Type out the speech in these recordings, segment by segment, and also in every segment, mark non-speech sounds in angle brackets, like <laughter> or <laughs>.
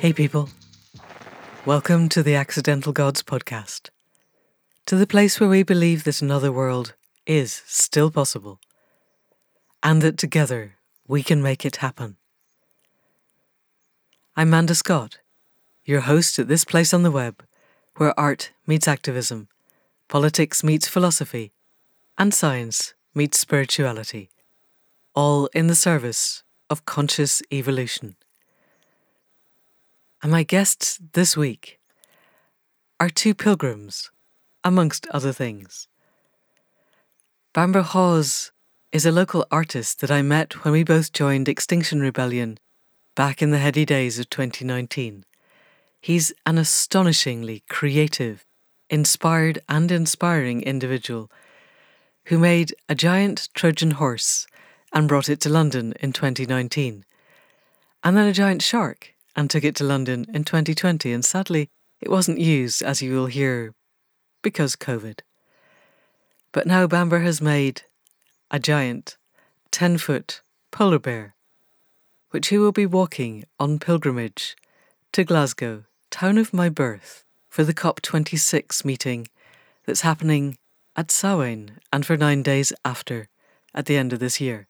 Hey, people. Welcome to the Accidental Gods podcast, to the place where we believe that another world is still possible, and that together we can make it happen. I'm Manda Scott, your host at this place on the web where art meets activism, politics meets philosophy, and science meets spirituality, all in the service of conscious evolution. And my guests this week are two pilgrims, amongst other things. Bamber Hawes is a local artist that I met when we both joined Extinction Rebellion back in the heady days of 2019. He's an astonishingly creative, inspired, and inspiring individual who made a giant Trojan horse and brought it to London in 2019, and then a giant shark and took it to London in 2020, and sadly, it wasn't used, as you will hear, because COVID. But now Bamber has made a giant 10 foot polar bear, which he will be walking on pilgrimage to Glasgow, town of my birth, for the COP26 meeting that's happening at Samhain and for nine days after, at the end of this year.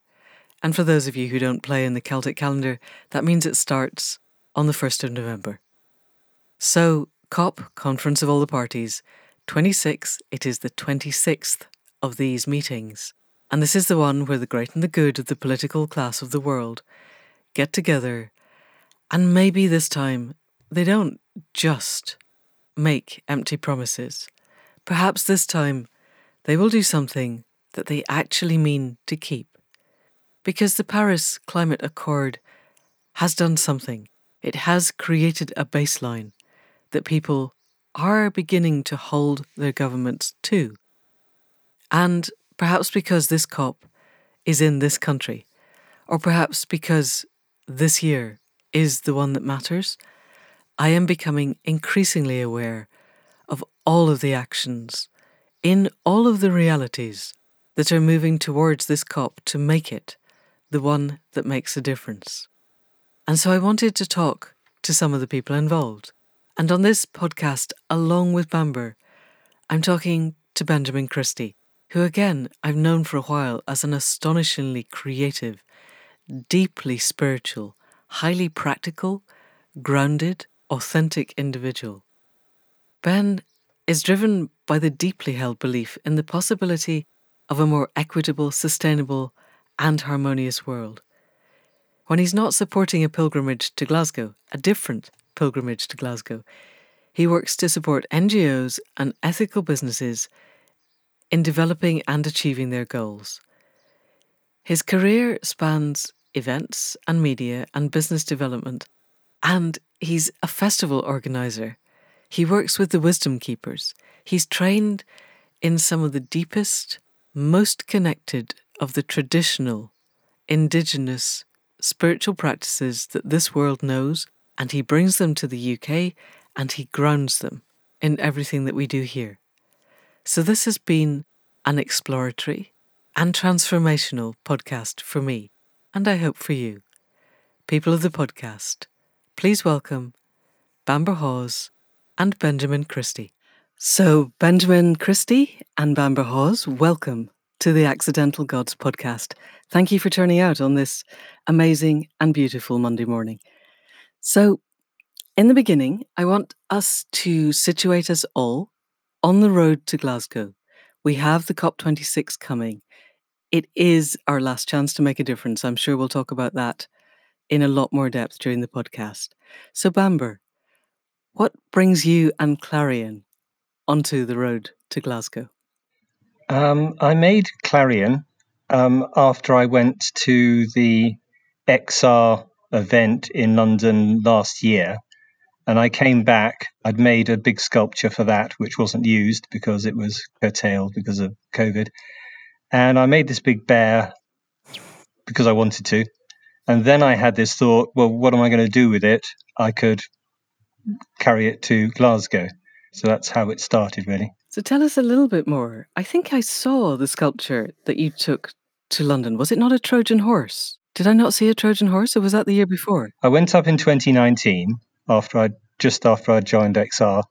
And for those of you who don't play in the Celtic calendar, that means it starts on the 1st of November. So, COP, Conference of All the Parties, 26, it is the 26th of these meetings. And this is the one where the great and the good of the political class of the world get together, and maybe this time they don't just make empty promises. Perhaps this time they will do something that they actually mean to keep. Because the Paris Climate Accord has done something it has created a baseline that people are beginning to hold their governments to. And perhaps because this COP is in this country, or perhaps because this year is the one that matters, I am becoming increasingly aware of all of the actions in all of the realities that are moving towards this COP to make it the one that makes a difference. And so I wanted to talk to some of the people involved. And on this podcast, along with Bamber, I'm talking to Benjamin Christie, who again I've known for a while as an astonishingly creative, deeply spiritual, highly practical, grounded, authentic individual. Ben is driven by the deeply held belief in the possibility of a more equitable, sustainable, and harmonious world when he's not supporting a pilgrimage to Glasgow, a different pilgrimage to Glasgow, he works to support NGOs and ethical businesses in developing and achieving their goals. His career spans events and media and business development, and he's a festival organizer. He works with the Wisdom Keepers. He's trained in some of the deepest, most connected of the traditional indigenous spiritual practices that this world knows, and he brings them to the UK and he grounds them in everything that we do here. So, this has been an exploratory and transformational podcast for me, and I hope for you. People of the podcast, please welcome Bamber Hawes and Benjamin Christie. So, Benjamin Christie and Bamber Hawes, welcome to the Accidental Gods podcast. Thank you for turning out on this amazing and beautiful Monday morning. So, in the beginning, I want us to situate us all on the road to Glasgow. We have the COP26 coming. It is our last chance to make a difference. I'm sure we'll talk about that in a lot more depth during the podcast. So, Bamber, what brings you and Clarion onto the road to Glasgow? Um, I made Clarion um, after I went to the XR event in London last year. And I came back. I'd made a big sculpture for that, which wasn't used because it was curtailed because of COVID. And I made this big bear because I wanted to. And then I had this thought well, what am I going to do with it? I could carry it to Glasgow. So that's how it started, really. So tell us a little bit more. I think I saw the sculpture that you took to London. Was it not a Trojan horse? Did I not see a Trojan horse, or was that the year before? I went up in 2019 after I just after I joined XR,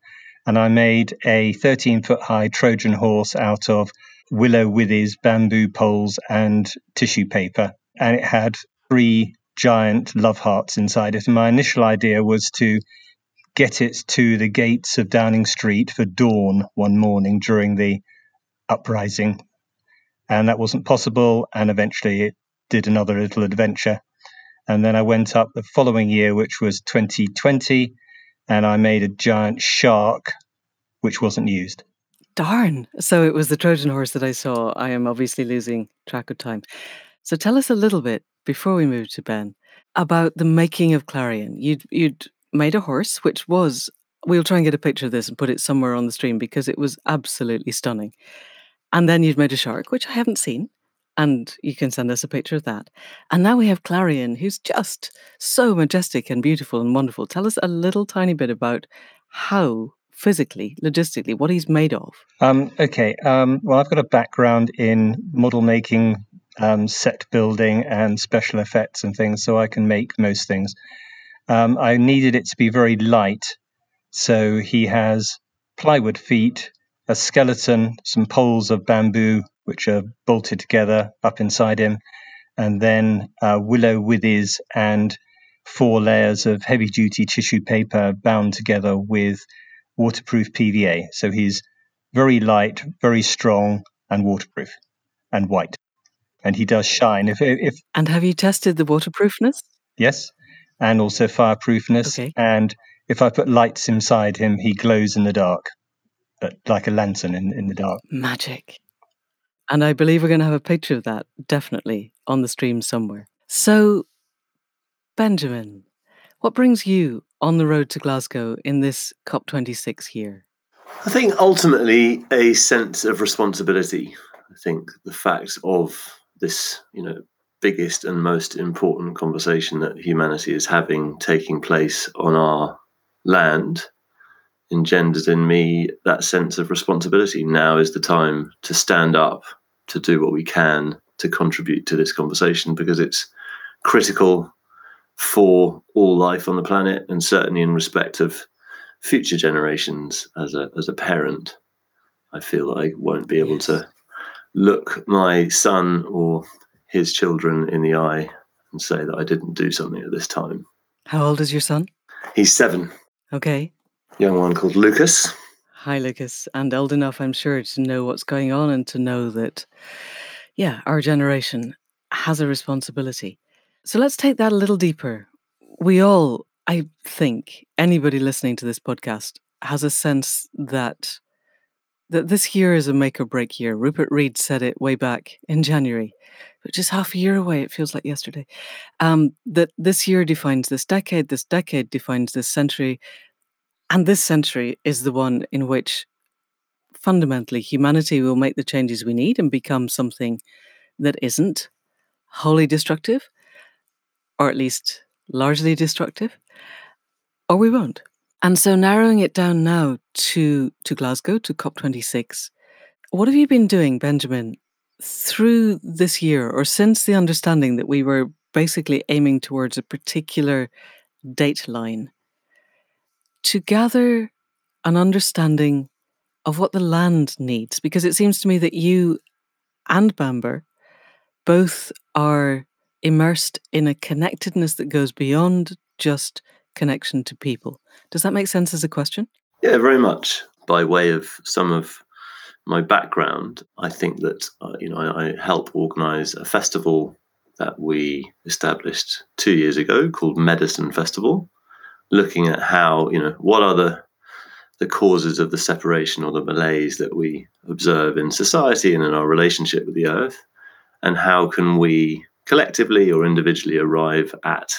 and I made a 13 foot high Trojan horse out of willow withes, bamboo poles, and tissue paper, and it had three giant love hearts inside it. And my initial idea was to get it to the gates of Downing Street for dawn one morning during the uprising. And that wasn't possible. And eventually it did another little adventure. And then I went up the following year, which was 2020, and I made a giant shark, which wasn't used. Darn. So it was the Trojan horse that I saw. I am obviously losing track of time. So tell us a little bit before we move to Ben about the making of Clarion. You'd you'd made a horse, which was we'll try and get a picture of this and put it somewhere on the stream because it was absolutely stunning. And then you'd made a shark, which I haven't seen, and you can send us a picture of that. And now we have Clarion, who's just so majestic and beautiful and wonderful. Tell us a little tiny bit about how physically, logistically, what he's made of. Um, okay. Um, well, I've got a background in model making, um, set building, and special effects and things, so I can make most things. Um, I needed it to be very light, so he has plywood feet, a skeleton, some poles of bamboo which are bolted together up inside him, and then uh, willow withes and four layers of heavy duty tissue paper bound together with waterproof PVA. So he's very light, very strong, and waterproof and white. And he does shine. If, if And have you tested the waterproofness? yes, and also fireproofness. Okay. And if I put lights inside him, he glows in the dark, uh, like a lantern in, in the dark. Magic. And I believe we're going to have a picture of that definitely on the stream somewhere. So, Benjamin, what brings you on the road to Glasgow in this COP26 year? I think ultimately a sense of responsibility. I think the fact of this, you know, biggest and most important conversation that humanity is having taking place on our land engendered in me that sense of responsibility. Now is the time to stand up, to do what we can to contribute to this conversation because it's critical for all life on the planet and certainly in respect of future generations as a as a parent i feel that i won't be able Yes. to look my son or his children in the eye and say that i didn't do something at this time How old is your son? he's seven Okay. young one called lucas Hi, Lucas. And old enough, I'm sure, to know what's going on and to know that, yeah, our generation has a responsibility. So let's take that a little deeper. We all, I think, anybody listening to this podcast has a sense that that this year is a make or break year. Rupert Read said it way back in January, which is half a year away. It feels like yesterday. Um, that this year defines this decade, this decade defines this century, and this century is the one in which fundamentally humanity will make the changes we need and become something that isn't wholly destructive, or at least largely destructive, or we won't. And so narrowing it down now to, to Glasgow, to COP26, what have you been doing, Benjamin, through this year or since the understanding that we were basically aiming towards a particular date line to gather an understanding of what the land needs? Because it seems to me that you and Bamber both are immersed in a connectedness that goes beyond just connection to people. Does that make sense as a question? Yeah, very much. By way of some of my background, I think that uh, you know I, I help organise a festival that we established two years ago called Medicine Festival, looking at how you know what are the the causes of the separation or the malaise that we observe in society and in our relationship with the earth, and how can we collectively or individually arrive at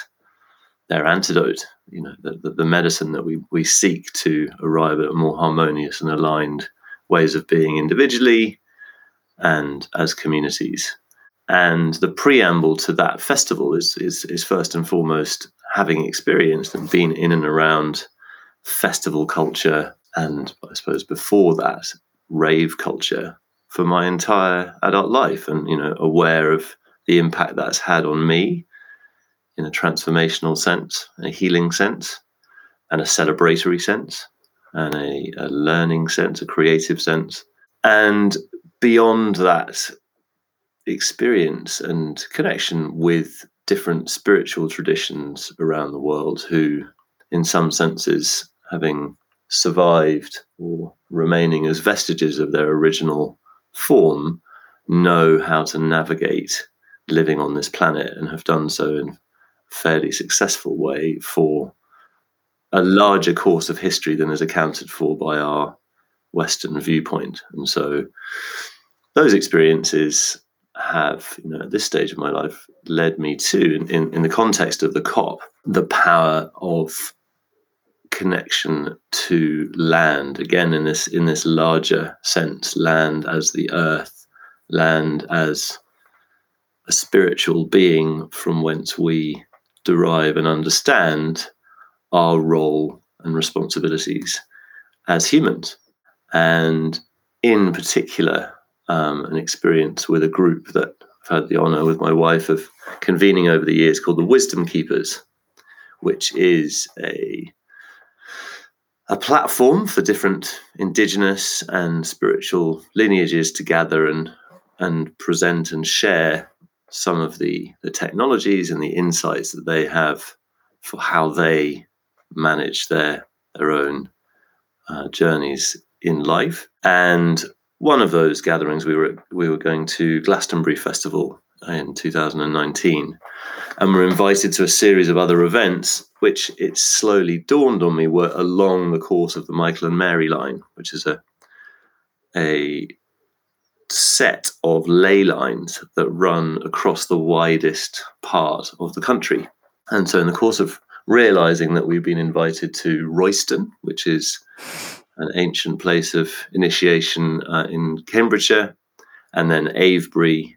their antidote, you know, the, the, the medicine that we, we seek to arrive at a more harmonious and aligned ways of being individually and as communities. And the preamble to that festival is, is, is first and foremost having experienced and been in and around festival culture and I suppose before that, rave culture for my entire adult life and, you know, aware of the impact that's had on me in a transformational sense, a healing sense, and a celebratory sense, and a, a learning sense, a creative sense. And beyond that experience and connection with different spiritual traditions around the world who, in some senses, having survived or remaining as vestiges of their original form, know how to navigate living on this planet and have done so in a fairly successful way for a larger course of history than is accounted for by our Western viewpoint. And so those experiences have, you know, at this stage of my life, led me to, in, in, in the context of the COP, the power of connection to land again in this in this larger sense land as the earth land as a spiritual being from whence we derive and understand our role and responsibilities as humans. And in particular um, an experience with a group that I've had the honor with my wife of convening over the years called the Wisdom Keepers, which is a a platform for different indigenous and spiritual lineages to gather and and present and share some of the the technologies and the insights that they have for how they manage their their own uh, journeys in life. And one of those gatherings we were we were going to Glastonbury Festival in 2019 and were invited to a series of other events which it slowly dawned on me were along the course of the Michael and Mary line which is a a set of ley lines that run across the widest part of the country. And so in the course of realizing that we've been invited to Royston which is an ancient place of initiation uh, in Cambridgeshire, and then Avebury,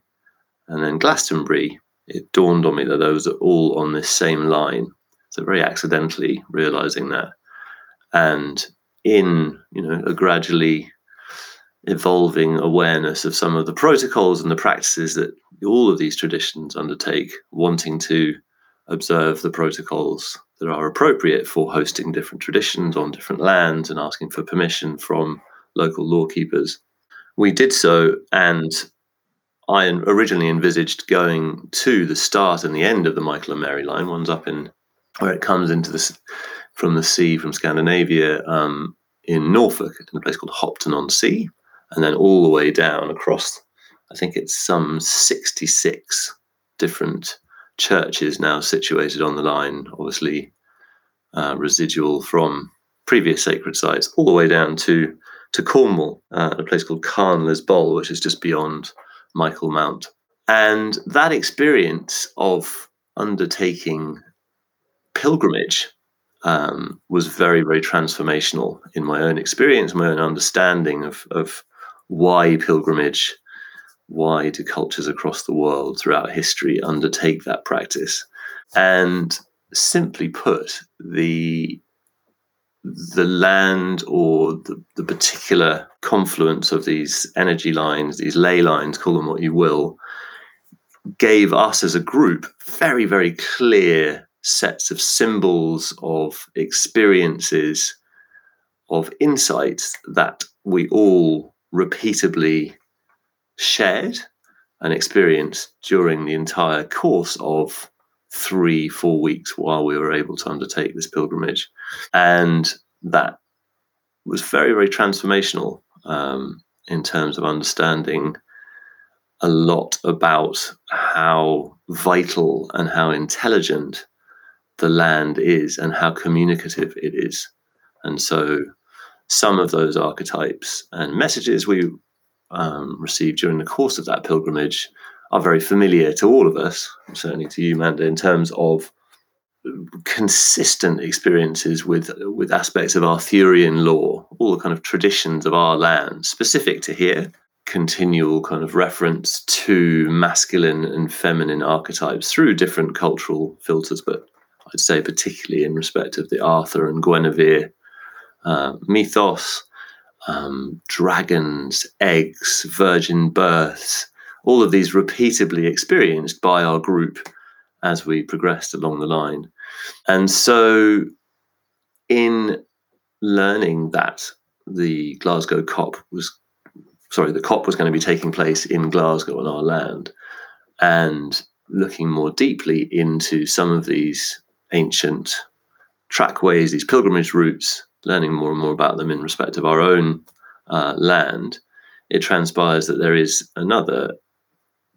and then Glastonbury. It dawned on me that those are all on this same line. So very accidentally realizing that, and in you know a gradually evolving awareness of some of the protocols and the practices that all of these traditions undertake, wanting to observe the protocols that are appropriate for hosting different traditions on different lands and asking for permission from local lawkeepers. We did so, and I originally envisaged going to the start and the end of the Michael and Mary line. One's up in where it comes into the from the sea from Scandinavia um, in Norfolk, in a place called Hopton on Sea, and then all the way down across. I think it's some sixty-six different churches now situated on the line, obviously uh, residual from previous sacred sites, all the way down to to Cornwall, uh, a place called Carn Les Boel, which is just beyond Michael Mount. And that experience of undertaking pilgrimage um, was very, very transformational in my own experience, my own understanding of, of why pilgrimage why do cultures across the world throughout history undertake that practice? And simply put, the the land or the, the particular confluence of these energy lines, these ley lines, call them what you will, gave us as a group very, very clear sets of symbols, of experiences, of insights that we all repeatably shared and experienced during the entire course of three, four weeks while we were able to undertake this pilgrimage. And that was very, very transformational um, in terms of understanding a lot about how vital and how intelligent the land is and how communicative it is. And so some of those archetypes and messages we um, received during the course of that pilgrimage are very familiar to all of us, certainly to you, Manda, in terms of consistent experiences with with aspects of Arthurian lore, all the kind of traditions of our land, specific to here, continual kind of reference to masculine and feminine archetypes through different cultural filters, but I'd say particularly in respect of the Arthur and Guinevere uh, mythos, um, dragons, eggs, virgin births, all of these repeatedly experienced by our group as we progressed along the line. And so, in learning that the Glasgow COP was sorry, the COP was going to be taking place in Glasgow on our land, and looking more deeply into some of these ancient trackways, these pilgrimage routes, learning more and more about them in respect of our own uh, land, it transpires that there is another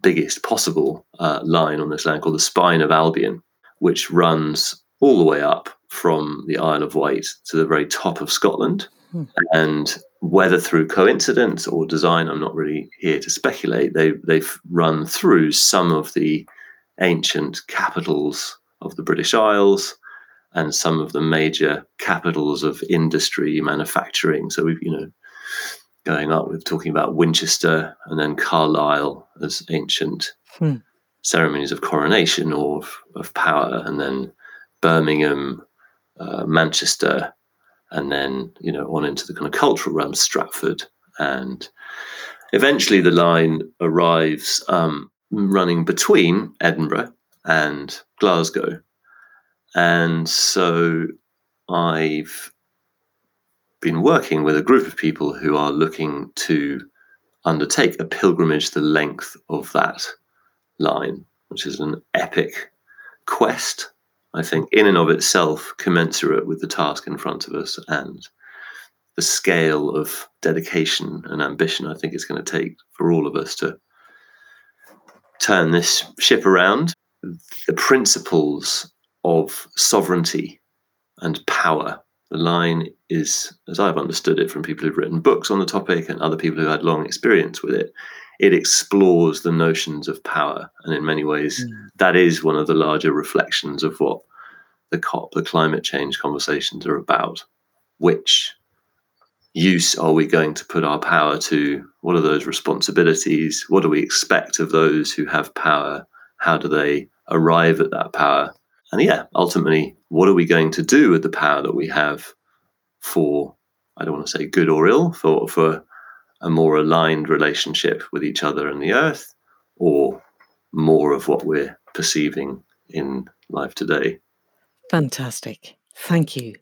biggest possible uh, line on this land called the Spine of Albion, which runs all the way up from the Isle of Wight to the very top of Scotland. Hmm. And whether through coincidence or design, I'm not really here to speculate. They they've run through some of the ancient capitals of the British Isles and some of the major capitals of industry, manufacturing. So we've you know going up, we're talking about Winchester and then Carlisle as ancient hmm. ceremonies of coronation or of, of, power, and then Birmingham, uh, Manchester, and then you know on into the kind of cultural realm, Stratford, and eventually the line arrives um, running between Edinburgh and Glasgow, and so I've been working with a group of people who are looking to undertake a pilgrimage the length of that line, which is an epic quest I think, in and of itself, commensurate with the task in front of us and the scale of dedication and ambition I think it's going to take for all of us to turn this ship around. The principles of sovereignty and power. The line is, as I've understood it from people who've written books on the topic and other people who had long experience with it, it explores the notions of power. And in many ways, mm. that is one of the larger reflections of what the COP, the climate change conversations are about. Which use are we going to put our power to? What are those responsibilities? What do we expect of those who have power? How do they arrive at that power? And yeah, ultimately, what are we going to do with the power that we have for, I don't want to say good or ill, for, for a more aligned relationship with each other and the earth, or more of what we're perceiving in life today. Fantastic. Thank you.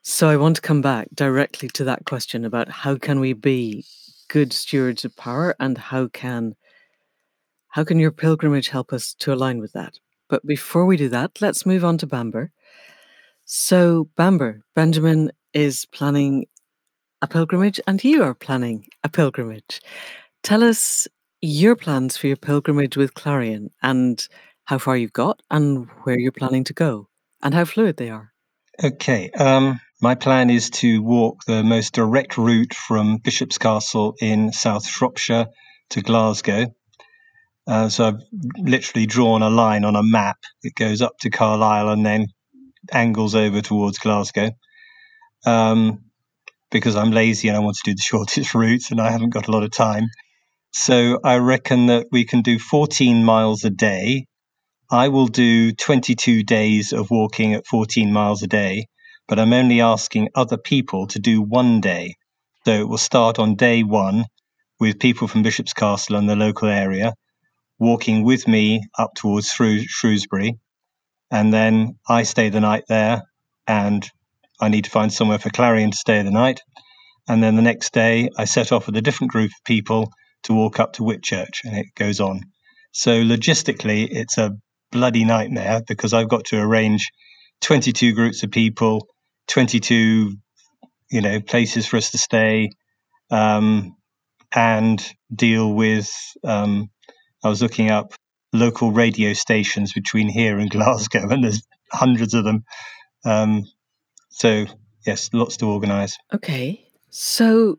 So I want to come back directly to that question about how can we be good stewards of power and how can how can your pilgrimage help us to align with that? But before we do that, let's move on to Bamber. So Bamber, Benjamin is planning a pilgrimage and you are planning a pilgrimage. Tell us your plans for your pilgrimage with Clarion and how far you've got and where you're planning to go and how fluid they are. Okay. Um, my plan is to walk the most direct route from Bishop's Castle in South Shropshire to Glasgow. Uh, so I've literally drawn a line on a map. It goes up to Carlisle and then angles over towards Glasgow. Um, because I'm lazy and I want to do the <laughs> shortest route and I haven't got a lot of time. So I reckon that we can do 14 miles a day. I will do 22 days of walking at 14 miles a day, but I'm only asking other people to do one day. So it will start on day one with people from Bishop's Castle and the local area walking with me up towards Shrewsbury. And then I stay the night there and I need to find somewhere for Clarion to stay the night. And then the next day, I set off with a different group of people to walk up to Whitchurch, and it goes on. So logistically, it's a bloody nightmare because I've got to arrange 22 groups of people, 22, you know, places for us to stay, um, and deal with. Um, I was looking up local radio stations between here and <laughs> Glasgow, and there's hundreds of them. Um, so, yes, lots to organise. Okay. So,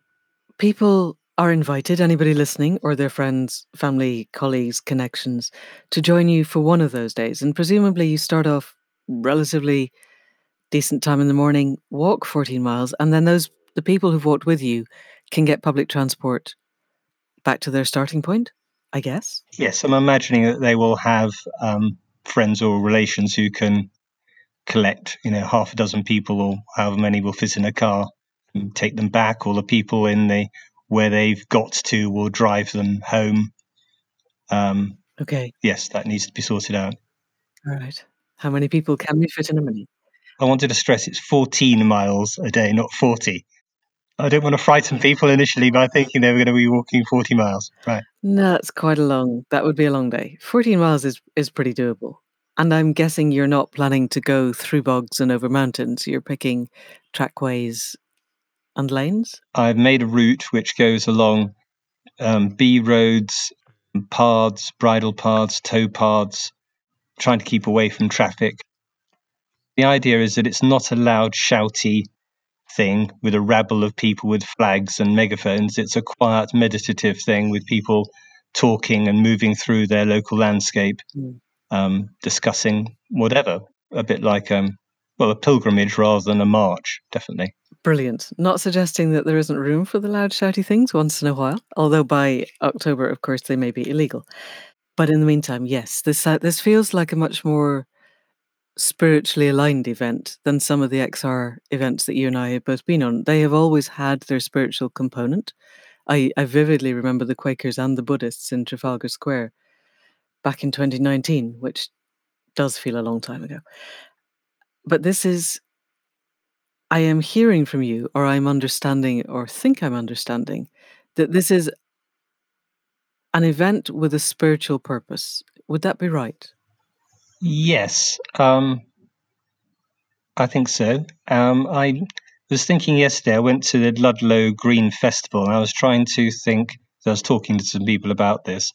people are invited, anybody listening, or their friends, family, colleagues, connections, to join you for one of those days. And presumably, you start off relatively decent time in the morning, walk 14 miles, and then those the people who've walked with you can get public transport back to their starting point, I guess. Yes, I'm imagining that they will have um, friends or relations who can collect, you know, half a dozen people or however many will fit in a car and take them back, or the people in the where they've got to will drive them home. Um, okay. Yes, that needs to be sorted out. All right. How many people can we fit in a mini? I wanted to stress it's 14 miles a day, not 40. I don't want to frighten people initially by thinking they were going to be walking 40 miles. Right. No, that's quite a long. That would be a long day. 14 miles is is pretty doable. And I'm guessing you're not planning to go through bogs and over mountains. You're picking trackways and lanes. I've made a route which goes along um, B roads, paths, bridle paths, tow paths, trying to keep away from traffic. The idea is that it's not a loud, shouty thing with a rabble of people with flags and megaphones. It's a quiet, meditative thing with people talking and moving through their local landscape, mm. um, discussing whatever. A bit like um, well, a pilgrimage rather than a march, definitely. Brilliant. Not suggesting that there isn't room for the loud, shouty things once in a while, although by October, of course, they may be illegal. But in the meantime, yes, this uh, this feels like a much more spiritually aligned event than some of the XR events that you and I have both been on. They have always had their spiritual component. I, I vividly remember the Quakers and the Buddhists in Trafalgar Square back in 2019, which does feel a long time ago. But this is, I am hearing from you, or I'm understanding, or think I'm understanding, that this is an event with a spiritual purpose. Would that be right? Yes, um, I think so. Um, I was thinking yesterday, I went to the Ludlow Green Festival and I was trying to think, I was talking to some people about this,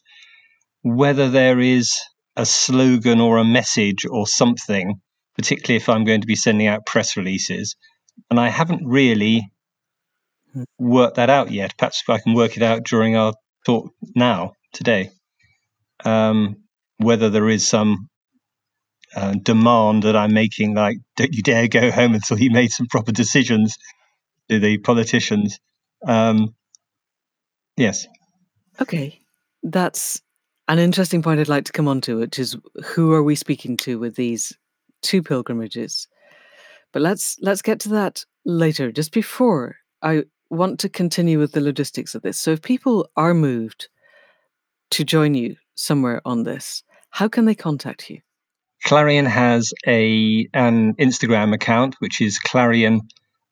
whether there is a slogan or a message or something, particularly if I'm going to be sending out press releases. And I haven't really worked that out yet. Perhaps I can work it out during our talk now, today. Um, whether there is some uh, demand that I'm making, like, don't you dare go home until you made some proper decisions to the politicians. Um, yes. Okay. That's an interesting point I'd like to come on to, which is who are we speaking to with these two pilgrimages? But let's let's get to that later. Just before I want to continue with the logistics of this. So if people are moved to join you somewhere on this, how can they contact you? Clarion has a an Instagram account which is Clarion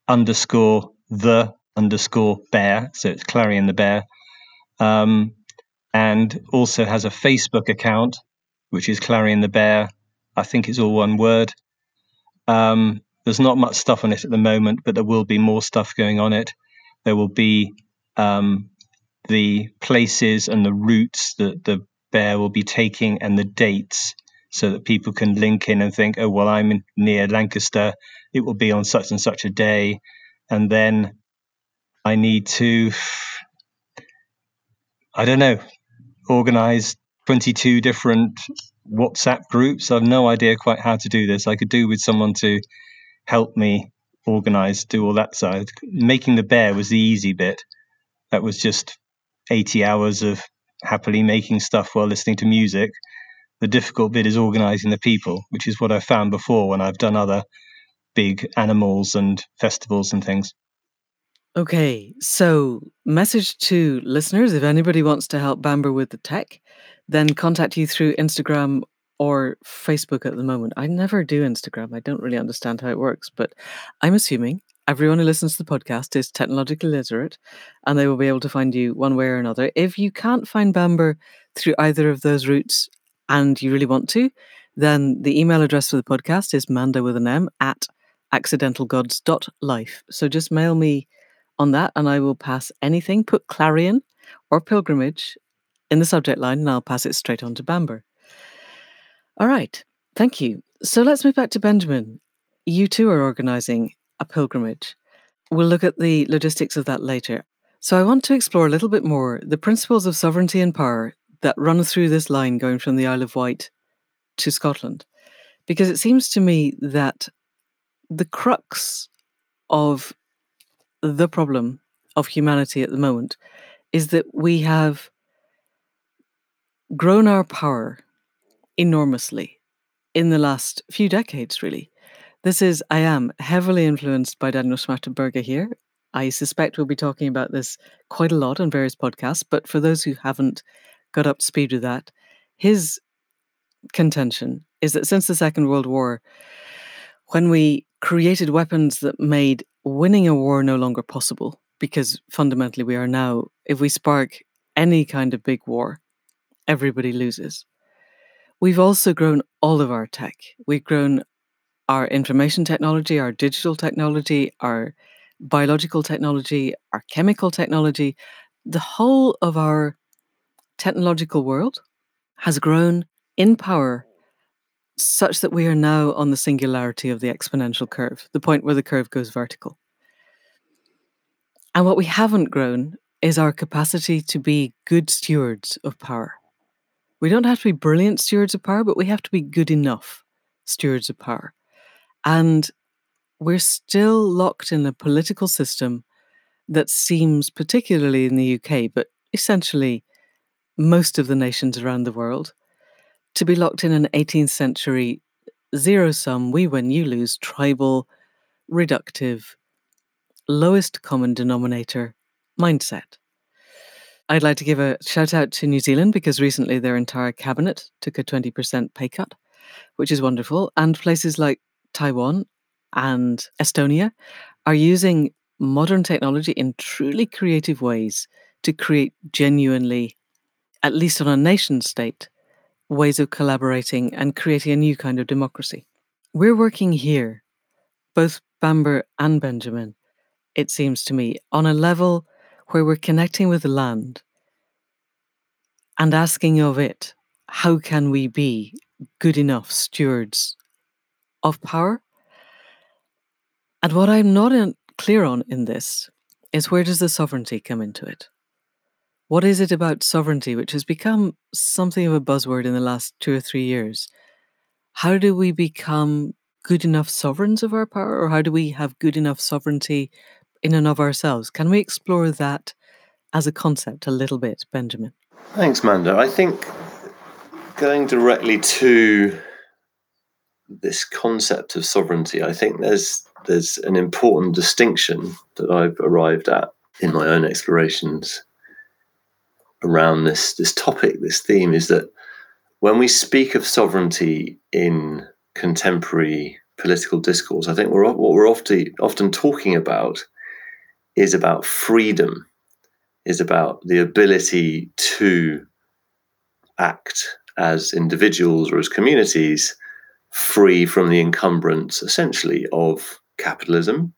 underscore the underscore bear. So it's Clarion the bear. Um, and also has a Facebook account which is Clarion the bear. I think it's all one word. Um, there's not much stuff on it at the moment, but there will be more stuff going on it. There will be um, the places and the routes that the bear will be taking and the dates so that people can link in and think, oh, well, I'm near Lancaster. It will be on such and such a day. And then I need to, I don't know, organize 22 different WhatsApp groups. I have no idea quite how to do this. I could do with someone to help me organize, do all that side. Making the bear was the easy bit. That was just 80 hours of happily making stuff while listening to music the difficult bit is organizing the people, which is what I've found before when I've done other big animals and festivals and things. Okay, so message to listeners if anybody wants to help Bamber with the tech, then contact you through Instagram or Facebook at the moment. I never do Instagram. I don't really understand how it works, but I'm assuming everyone who listens to the podcast is technologically literate and they will be able to find you one way or another. If you can't find Bamber through either of those routes, and you really want to, then the email address for the podcast is manda with an M at accidentalgods.life. So just mail me on that and I will pass anything, put Clarion or pilgrimage in the subject line and I'll pass it straight on to Bamber. All right, thank you. So let's move back to Benjamin. You too are organizing a pilgrimage. We'll look at the logistics of that later. So I want to explore a little bit more the principles of sovereignty and power that run through this line going from the Isle of Wight to Scotland. Because it seems to me that the crux of the problem of humanity at the moment is that we have grown our power enormously in the last few decades, really. This is, I am heavily influenced by Daniel Schmachtenberger here. I suspect we'll be talking about this quite a lot on various podcasts, but for those who haven't got up to speed with that. His contention is that since the Second World War, when we created weapons that made winning a war no longer possible because fundamentally we are now, if we spark any kind of big war, everybody loses. We've also grown all of our tech. We've grown our information technology, our digital technology, our biological technology, our chemical technology. The whole of our technological world has grown in power such that we are now on the singularity of the exponential curve, the point where the curve goes vertical. And what we haven't grown is our capacity to be good stewards of power. We don't have to be brilliant stewards of power, but we have to be good enough stewards of power. And we're still locked in a political system that seems, particularly in the UK, but essentially most of the nations around the world, to be locked in an 18th century zero sum, we win, you lose, tribal, reductive, lowest common denominator mindset. I'd like to give a shout out to New Zealand because recently their entire cabinet took a 20% pay cut, which is wonderful. And places like Taiwan and Estonia are using modern technology in truly creative ways to create genuinely, at least on a nation state, ways of collaborating and creating a new kind of democracy. We're working here, both Bamber and Benjamin, it seems to me, on a level where we're connecting with the land and asking of it, how can we be good enough stewards of power? And what I'm not in, clear on in this is where does the sovereignty come into it? What is it about sovereignty, which has become something of a buzzword in the last two or three years? How do we become good enough sovereigns of our power, or how do we have good enough sovereignty in and of ourselves? Can we explore that as a concept a little bit, Benjamin? Thanks, Manda. I think going directly to this concept of sovereignty, I think there's there's an important distinction that I've arrived at in my own explorations around this this topic, this theme, is that when we speak of sovereignty in contemporary political discourse, I think we're what we're often often talking about is about freedom, is about the ability to act as individuals or as communities free from the encumbrance essentially of capitalism,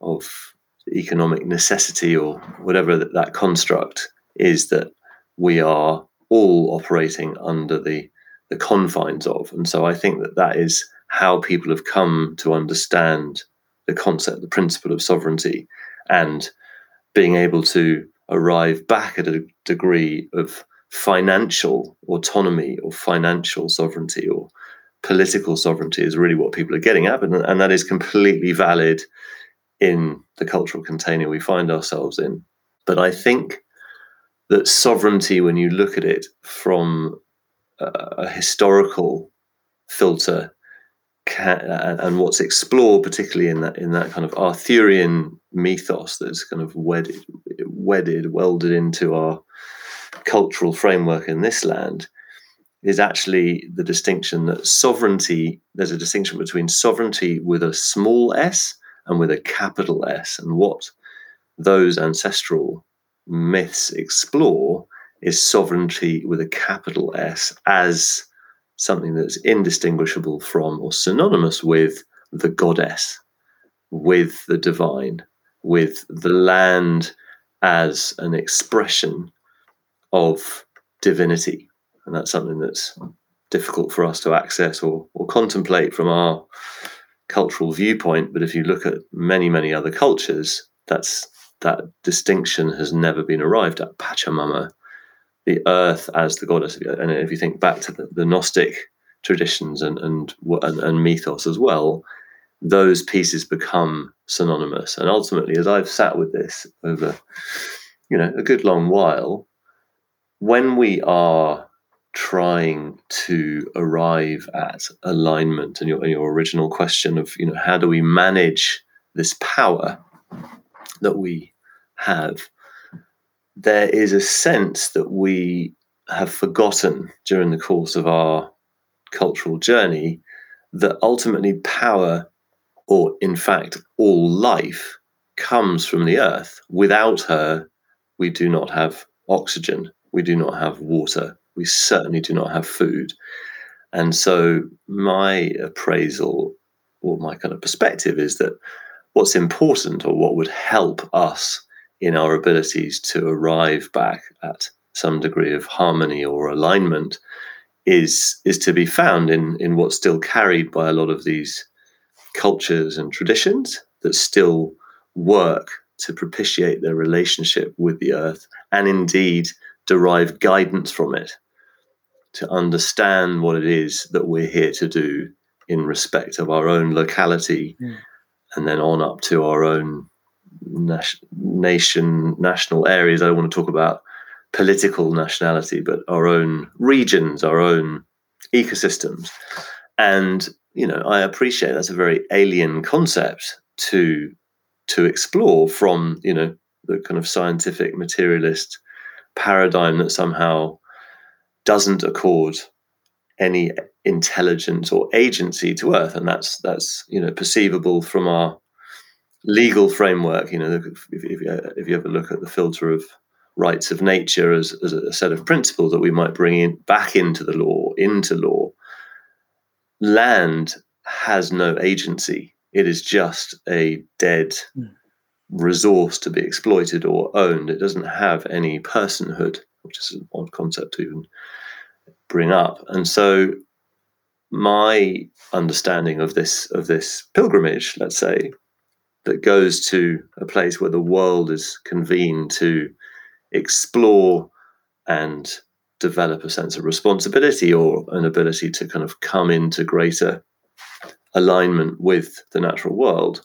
of economic necessity or whatever that, that construct is that we are all operating under the the confines of. And so I think that that is how people have come to understand the concept, the principle of sovereignty, and being able to arrive back at a degree of financial autonomy or financial sovereignty or political sovereignty is really what people are getting at. And, and that is completely valid in the cultural container we find ourselves in. But I think that sovereignty, when you look at it from a, a historical filter, can, and what's explored, particularly in that in that kind of Arthurian mythos that's kind of wedded, wedded, welded into our cultural framework in this land, is actually the distinction that sovereignty. There's a distinction between sovereignty with a small s and with a capital S, and what those ancestral myths explore is sovereignty with a capital S as something that's indistinguishable from or synonymous with the goddess, with the divine, with the land as an expression of divinity. And that's something that's difficult for us to access or, or contemplate from our cultural viewpoint. But if you look at many, many other cultures, that's that distinction has never been arrived at. Pachamama, the earth as the goddess, and if you think back to the, the Gnostic traditions and, and and and mythos as well, those pieces become synonymous. And ultimately, as I've sat with this over, you know, a good long while, when we are trying to arrive at alignment and your, and your original question of you know how do we manage this power that we have, there is a sense that we have forgotten during the course of our cultural journey that ultimately power or in fact, all life comes from the earth. Without her, we do not have oxygen, we do not have water, we certainly do not have food. And so, my appraisal or my kind of perspective is that what's important or what would help us in our abilities to arrive back at some degree of harmony or alignment is is to be found in in what's still carried by a lot of these cultures and traditions that still work to propitiate their relationship with the earth and indeed derive guidance from it to understand what it is that we're here to do in respect of our own locality mm. And then on up to our own nation national areas. I don't want to talk about political nationality but our own regions our own ecosystems. And you know i appreciate that's a very alien concept to to explore from you know the kind of scientific materialist paradigm that somehow doesn't accord any intelligence or agency to earth and that's that's you know perceivable from our legal framework you know if, if, if you ever look at the filter of rights of nature as, as a set of principles that we might bring in back into the law into law land has no agency it is just a dead mm. resource to be exploited or owned it doesn't have any personhood which is an odd concept to even bring up. And so my understanding of this of this pilgrimage, let's say, that goes to a place where the world is convened to explore and develop a sense of responsibility or an ability to kind of come into greater alignment with the natural world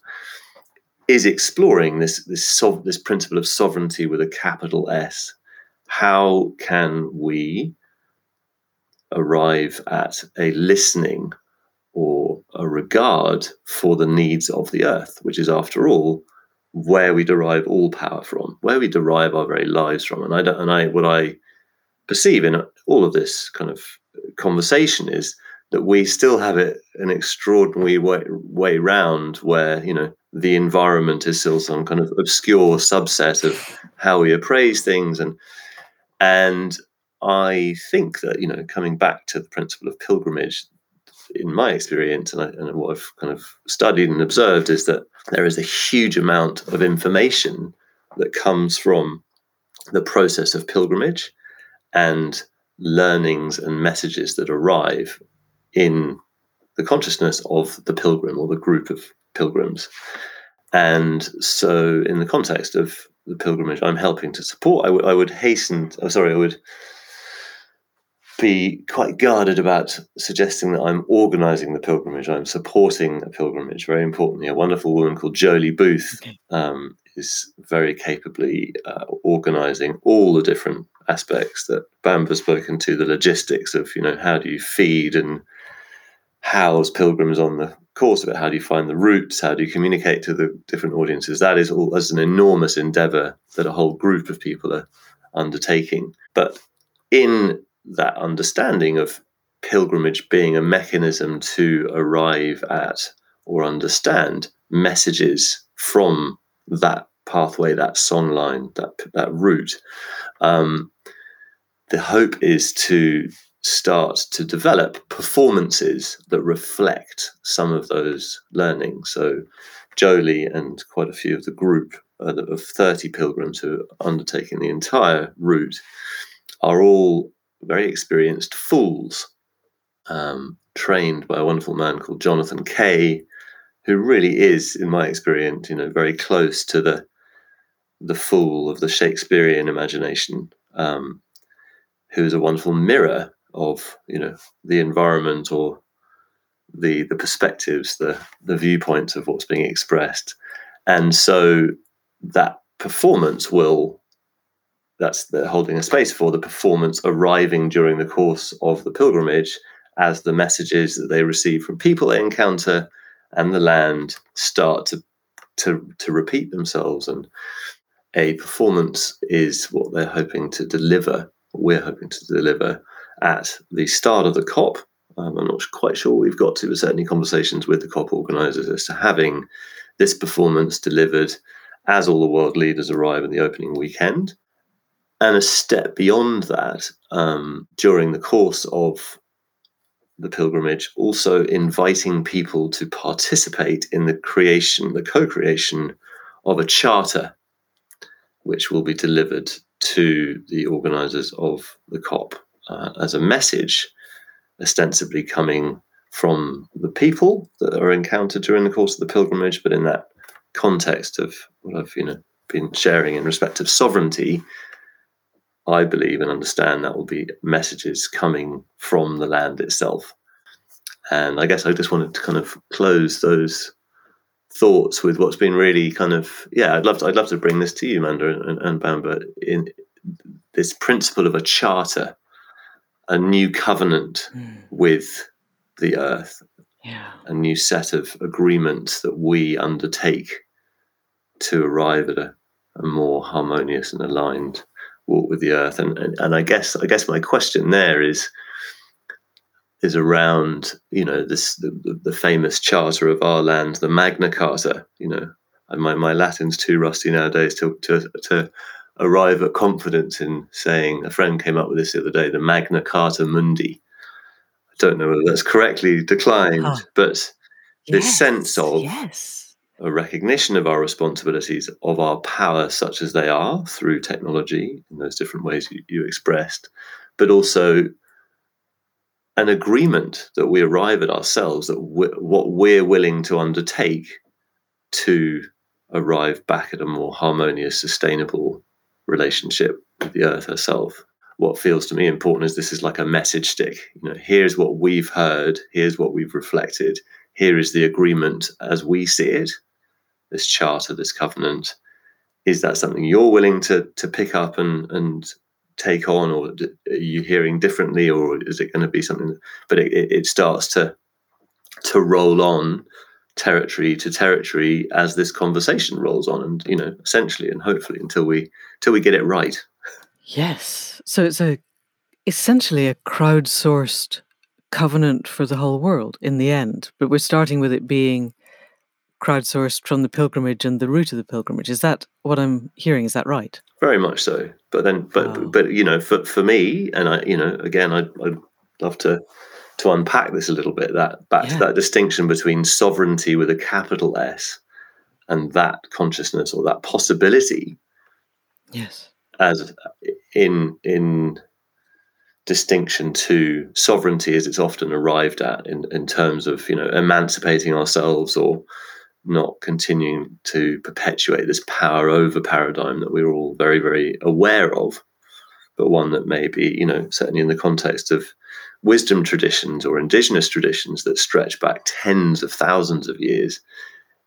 is exploring this this this principle of sovereignty with a capital S. How can we arrive at a listening or a regard for the needs of the earth, which is, after all, where we derive all power from, where we derive our very lives from. And I don't, and I, what I perceive in all of this kind of conversation is that we still have it an extraordinary way, way round where, you know, the environment is still some kind of obscure subset of how we appraise things and and I think that you know, coming back to the principle of pilgrimage, in my experience, and, I, and what I've kind of studied and observed, is that there is a huge amount of information that comes from the process of pilgrimage and learnings and messages that arrive in the consciousness of the pilgrim or the group of pilgrims. And so, in the context of the pilgrimage I'm helping to support, I, w- I would hasten, oh, sorry, I would be quite guarded about suggesting that I'm organizing the pilgrimage. I'm supporting a pilgrimage. Very importantly, a wonderful woman called Jolie Booth okay. um, is very capably uh, organizing all the different aspects that Bamber has spoken to the logistics of, you know, how do you feed and house pilgrims on the course of it? How do you find the routes? How do you communicate to the different audiences? That is all as an enormous endeavor that a whole group of people are undertaking. But in that understanding of pilgrimage being a mechanism to arrive at or understand messages from that pathway, that songline, that that route. Um, the hope is to start to develop performances that reflect some of those learnings. So, Jolie and quite a few of the group uh, of 30 pilgrims who are undertaking the entire route are all very experienced fools, um, trained by a wonderful man called Jonathan Kay, who really is, in my experience, you know, very close to the the fool of the Shakespearean imagination, um, who is a wonderful mirror of you know the environment or the the perspectives, the the viewpoints of what's being expressed, and so that performance will that's they're holding a space for the performance arriving during the course of the pilgrimage as the messages that they receive from people they encounter and the land start to to to repeat themselves and a performance is what they're hoping to deliver we're hoping to deliver at the start of the cop Um, I'm not quite sure we've got to, but certainly conversations with the COP organisers as to having this performance delivered as all the world leaders arrive in the opening weekend. And a step beyond that, um, during the course of the pilgrimage, also inviting people to participate in the creation, the co creation of a charter, which will be delivered to the organisers of the COP uh, as a message, ostensibly coming from the people that are encountered during the course of the pilgrimage, but in that context of what I've you know been sharing in respect of sovereignty, I believe and understand that will be messages coming from the land itself. And I guess I just wanted to kind of close those thoughts with what's been really kind of yeah. I'd love to, I'd love to bring this to you, Manda and, and Bamber, in this principle of a charter, a new covenant mm. with the earth, yeah. a new set of agreements that we undertake to arrive at a, a more harmonious and aligned walk with the earth. And, and and I guess I guess my question there is is around you know this the, the famous charter of our land, the Magna Carta. You know, and my my Latin's too rusty nowadays to to to arrive at confidence in saying. A friend came up with this the other day, the Magna Carta Mundi. I don't know whether that's correctly declined, but this yes, sense of yes a recognition of our responsibilities, of our power, such as they are through technology in those different ways you, you expressed, but also an agreement that we arrive at ourselves that we, what we're willing to undertake to arrive back at a more harmonious, sustainable relationship with the earth herself. What feels to me important is this is like a message stick. You know, here's what we've heard, here's what we've reflected, here is the agreement as we see it this charter, this covenant. Is that something you're willing to to pick up and and take on, or are you hearing differently, or is it going to be something? But it, it starts to to roll on territory to territory as this conversation rolls on, and you know, essentially and hopefully until we till we get it right. Yes. So it's a essentially a crowdsourced covenant for the whole world in the end, but we're starting with it being crowdsourced from the pilgrimage and the route of the pilgrimage. Is that what I'm hearing? Is that right? Very much so. But then, but wow. but you know, for for me, and I, you know, again, I'd, I'd love to to unpack this a little bit. That back yeah. to that distinction between sovereignty with a capital S and that consciousness or that possibility. Yes. As in in distinction to sovereignty as it's often arrived at in, in terms of you know emancipating ourselves or not continuing to perpetuate this power over paradigm that we're all very, very aware of, but one that may be, you know, certainly in the context of wisdom traditions or indigenous traditions that stretch back tens of thousands of years,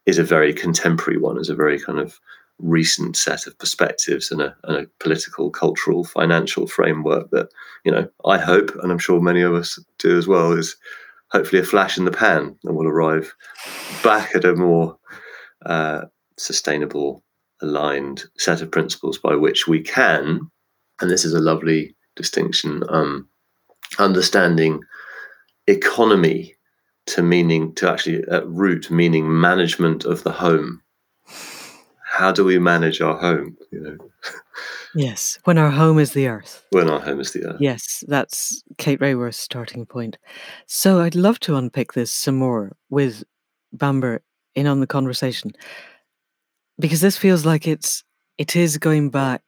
is a very contemporary one, is a very kind of recent set of perspectives and a, and a, political, cultural, financial framework that, you know, I hope, and I'm sure many of us do as well, is hopefully a flash in the pan and we'll arrive back at a more uh, sustainable, aligned set of principles by which we can, and this is a lovely distinction, um, understanding economy to meaning, to actually at root meaning management of the home. How do we manage our home? You know. <laughs> Yes, when our home is the earth. When our home is the earth. Yes, that's Kate Raworth's starting point. So I'd love to unpick this some more with Bamber in on the conversation because this feels like it's it is going back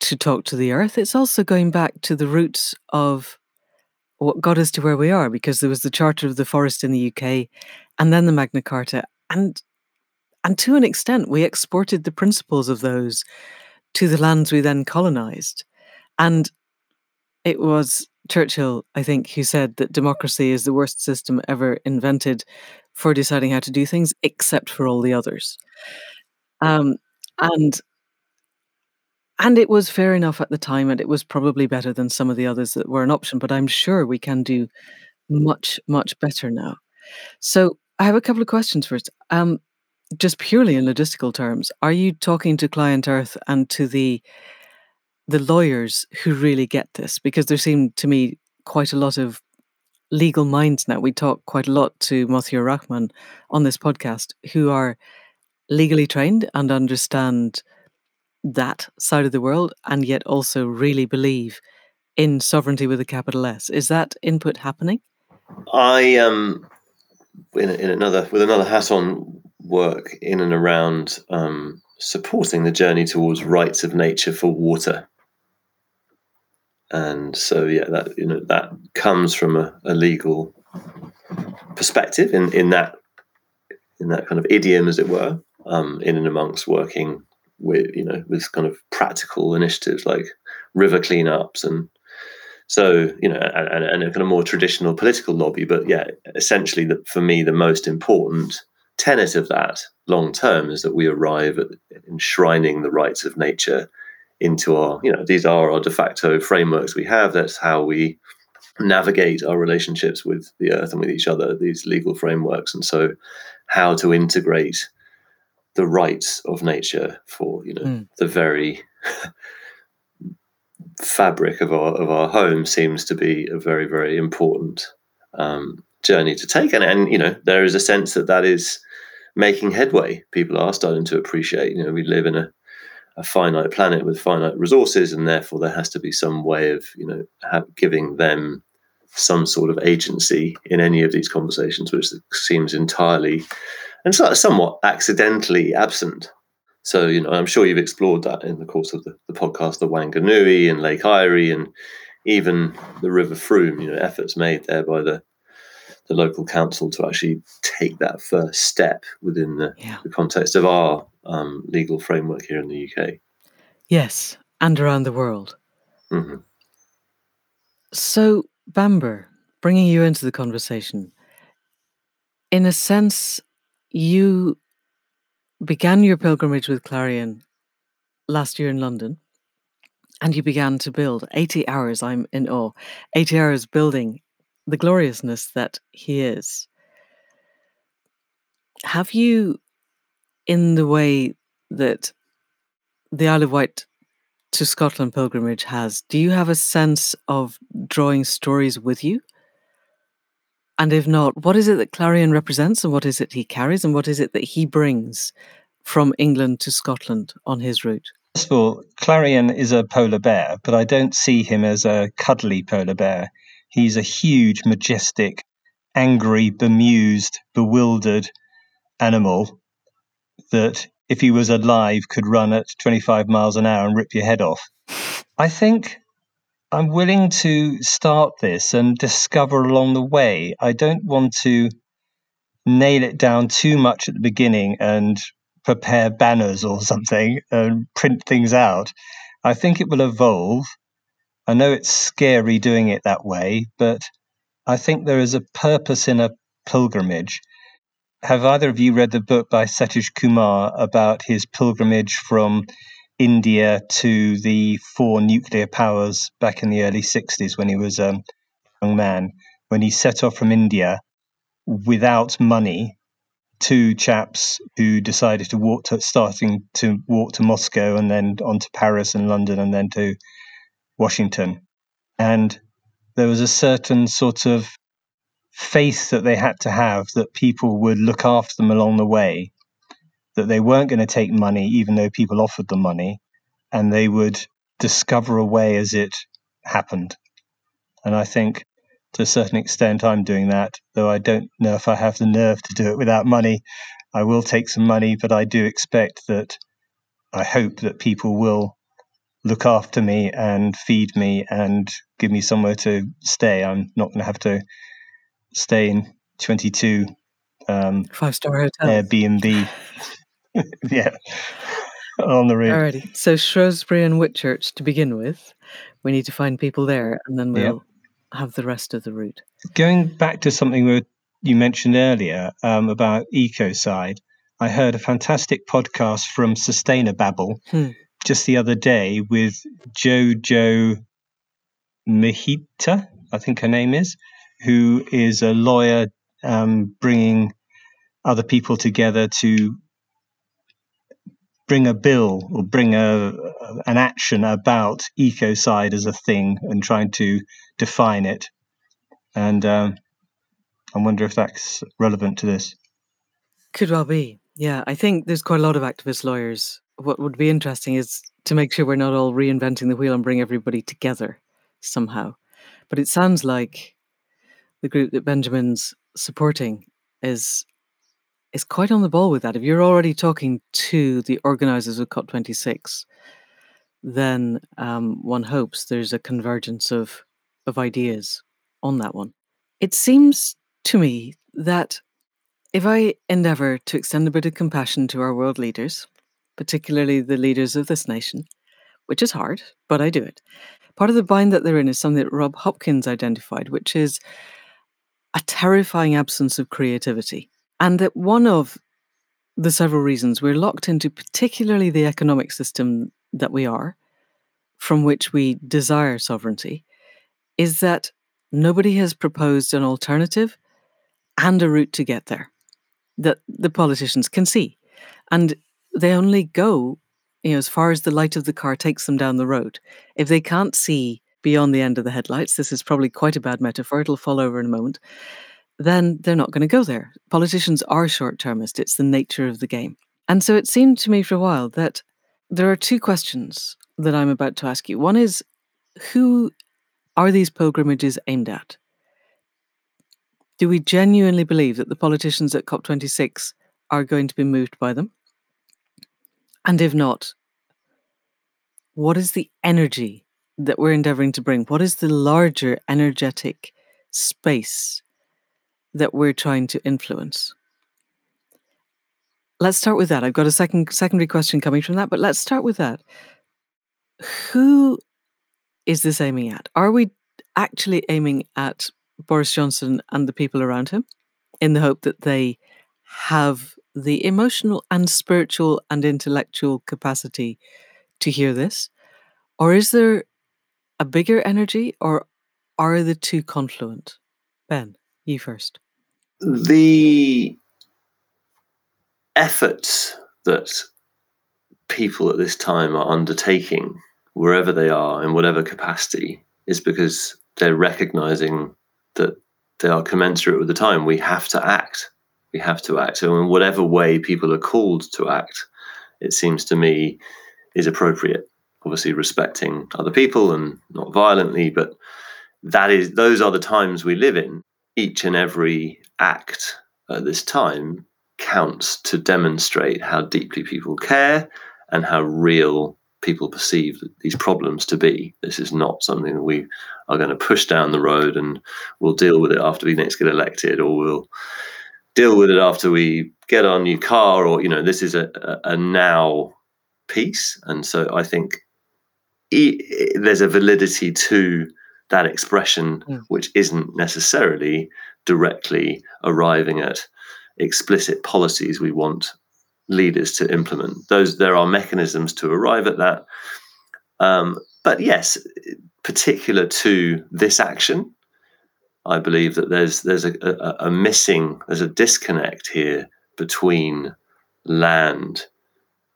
to talk to the earth. It's also going back to the roots of what got us to where we are because there was the Charter of the Forest in the UK and then the Magna Carta and and to an extent we exported the principles of those to the lands we then colonized. And it was Churchill, I think, who said that democracy is the worst system ever invented for deciding how to do things, except for all the others. Um, and and it was fair enough at the time, and it was probably better than some of the others that were an option. But I'm sure we can do much, much better now. So I have a couple of questions first. Um, just purely in logistical terms, are you talking to Client Earth and to the the lawyers who really get this? Because there seem to me quite a lot of legal minds now. We talk quite a lot to Mothiur Rahman on this podcast, who are legally trained and understand that side of the world, and yet also really believe in sovereignty with a capital S. Is that input happening? I um, in, in another with another hat on, work in and around um, supporting the journey towards rights of nature for water. And so yeah that you know that comes from a, a legal perspective in in that in that kind of idiom as it were um, in and amongst working with you know with kind of practical initiatives like river cleanups and so you know and, and a kind of more traditional political lobby but yeah essentially that for me the most important tenet of that long term is that we arrive at enshrining the rights of nature into our, you know, these are our de facto frameworks we have. That's how we navigate our relationships with the earth and with each other, these legal frameworks. And so, how to integrate the rights of nature for, you know, mm. the very <laughs> fabric of our of our home seems to be a very very important um, journey to take and and you know there is a sense that that is making headway people are starting to appreciate you know we live in a a finite planet with finite resources, and therefore there has to be some way of you know have, giving them some sort of agency in any of these conversations, which seems entirely and somewhat accidentally absent. So you know, I'm sure you've explored that in the course of the, the podcast, the Wanganui and Lake Erie, and even the River Frome. You know, efforts made there by the the local council to actually take that first step within the, yeah. the context of our um, legal framework here in the UK. Yes, and around the world. Mm-hmm. So, Bamber, bringing you into the conversation, in a sense, you began your pilgrimage with Clarion last year in London and you began to build 80 hours. I'm in awe. 80 hours building the gloriousness that he is. Have you, in the way that the Isle of Wight to Scotland pilgrimage has, do you have a sense of drawing stories with you? And if not, what is it that Clarion represents and what is it he carries and what is it that he brings from England to Scotland on his route? First of all, Clarion is a polar bear, but I don't see him as a cuddly polar bear. He's a huge, majestic, angry, bemused, bewildered animal that, if he was alive, could run at 25 miles an hour and rip your head off. I think I'm willing to start this and discover along the way. I don't want to nail it down too much at the beginning and prepare banners or something and print things out. I think it will evolve I know it's scary doing it that way, but I think there is a purpose in a pilgrimage. Have either of you read the book by Satish Kumar about his pilgrimage from India to the four nuclear powers back in the early 60s when he was um, a young man? When he set off from India without money, two chaps who decided to walk to, starting to walk to Moscow and then on to Paris and London and then to Washington. And there was a certain sort of faith that they had to have that people would look after them along the way, that they weren't going to take money, even though people offered them money, and they would discover a way as it happened. And I think to a certain extent, I'm doing that, though I don't know if I have the nerve to do it without money. I will take some money, but I do expect that I hope that people will look after me and feed me and give me somewhere to stay. I'm not going to have to stay in 22 um, five star hotel Airbnb. <laughs> <laughs> yeah, on the route. Alrighty. So Shrewsbury and Whitchurch to begin with. We need to find people there, and then we'll yep. have the rest of the route. Going back to something you mentioned earlier um, about ecocide, I heard a fantastic podcast from Sustainababble, hmm just the other day with Jojo Mehta, I think her name is, who is a lawyer um, bringing other people together to bring a bill or bring a an action about ecocide as a thing and trying to define it. and um, I wonder if that's relevant to this. Could well be. Yeah, I think there's quite a lot of activist lawyers. What would be interesting is to make sure we're not all reinventing the wheel and bring everybody together somehow. But it sounds like the group that Benjamin's supporting is is quite on the ball with that. If you're already talking to the organizers of COP26, then um, one hopes there's a convergence of of ideas on that one. It seems to me that if I endeavour to extend a bit of compassion to our world leaders, particularly the leaders of this nation, which is hard, but I do it. Part of the bind that they're in is something that Rob Hopkins identified, which is a terrifying absence of creativity. And that one of the several reasons we're locked into, particularly the economic system that we are, from which we desire sovereignty, is that nobody has proposed an alternative and a route to get there that the politicians can see. And they only go you know, as far as the light of the car takes them down the road. If they can't see beyond the end of the headlights, this is probably quite a bad metaphor, it'll fall over in a moment, then they're not going to go there. Politicians are short termist, it's the nature of the game. And so it seemed to me for a while that there are two questions that I'm about to ask you. One is who are these pilgrimages aimed at? Do we genuinely believe that the politicians at COP26 are going to be moved by them? And if not, what is the energy that we're endeavoring to bring? What is the larger energetic space that we're trying to influence? Let's start with that. I've got a second secondary question coming from that, but let's start with that. Who is this aiming at? Are we actually aiming at Boris Johnson and the people around him in the hope that they have the emotional and spiritual and intellectual capacity to hear this? Or is there a bigger energy, or are the two confluent? Ben, you first. The efforts that people at this time are undertaking, wherever they are, in whatever capacity, is because they're recognizing that they are commensurate with the time. We have to act. We have to act. So, in whatever way people are called to act, it seems to me is appropriate. Obviously, respecting other people and not violently, but that is those are the times we live in. Each and every act at this time counts to demonstrate how deeply people care and how real people perceive these problems to be. This is not something that we are going to push down the road and we'll deal with it after we next get elected or we'll deal with it after we get our new car or, you know, this is a, a, now piece. And so I think e- there's a validity to that expression, yeah. which isn't necessarily directly arriving at explicit policies we want leaders to implement. Those there are mechanisms to arrive at that. Um, but yes, particular to this action, I believe that there's there's a, a, a missing there's a disconnect here between land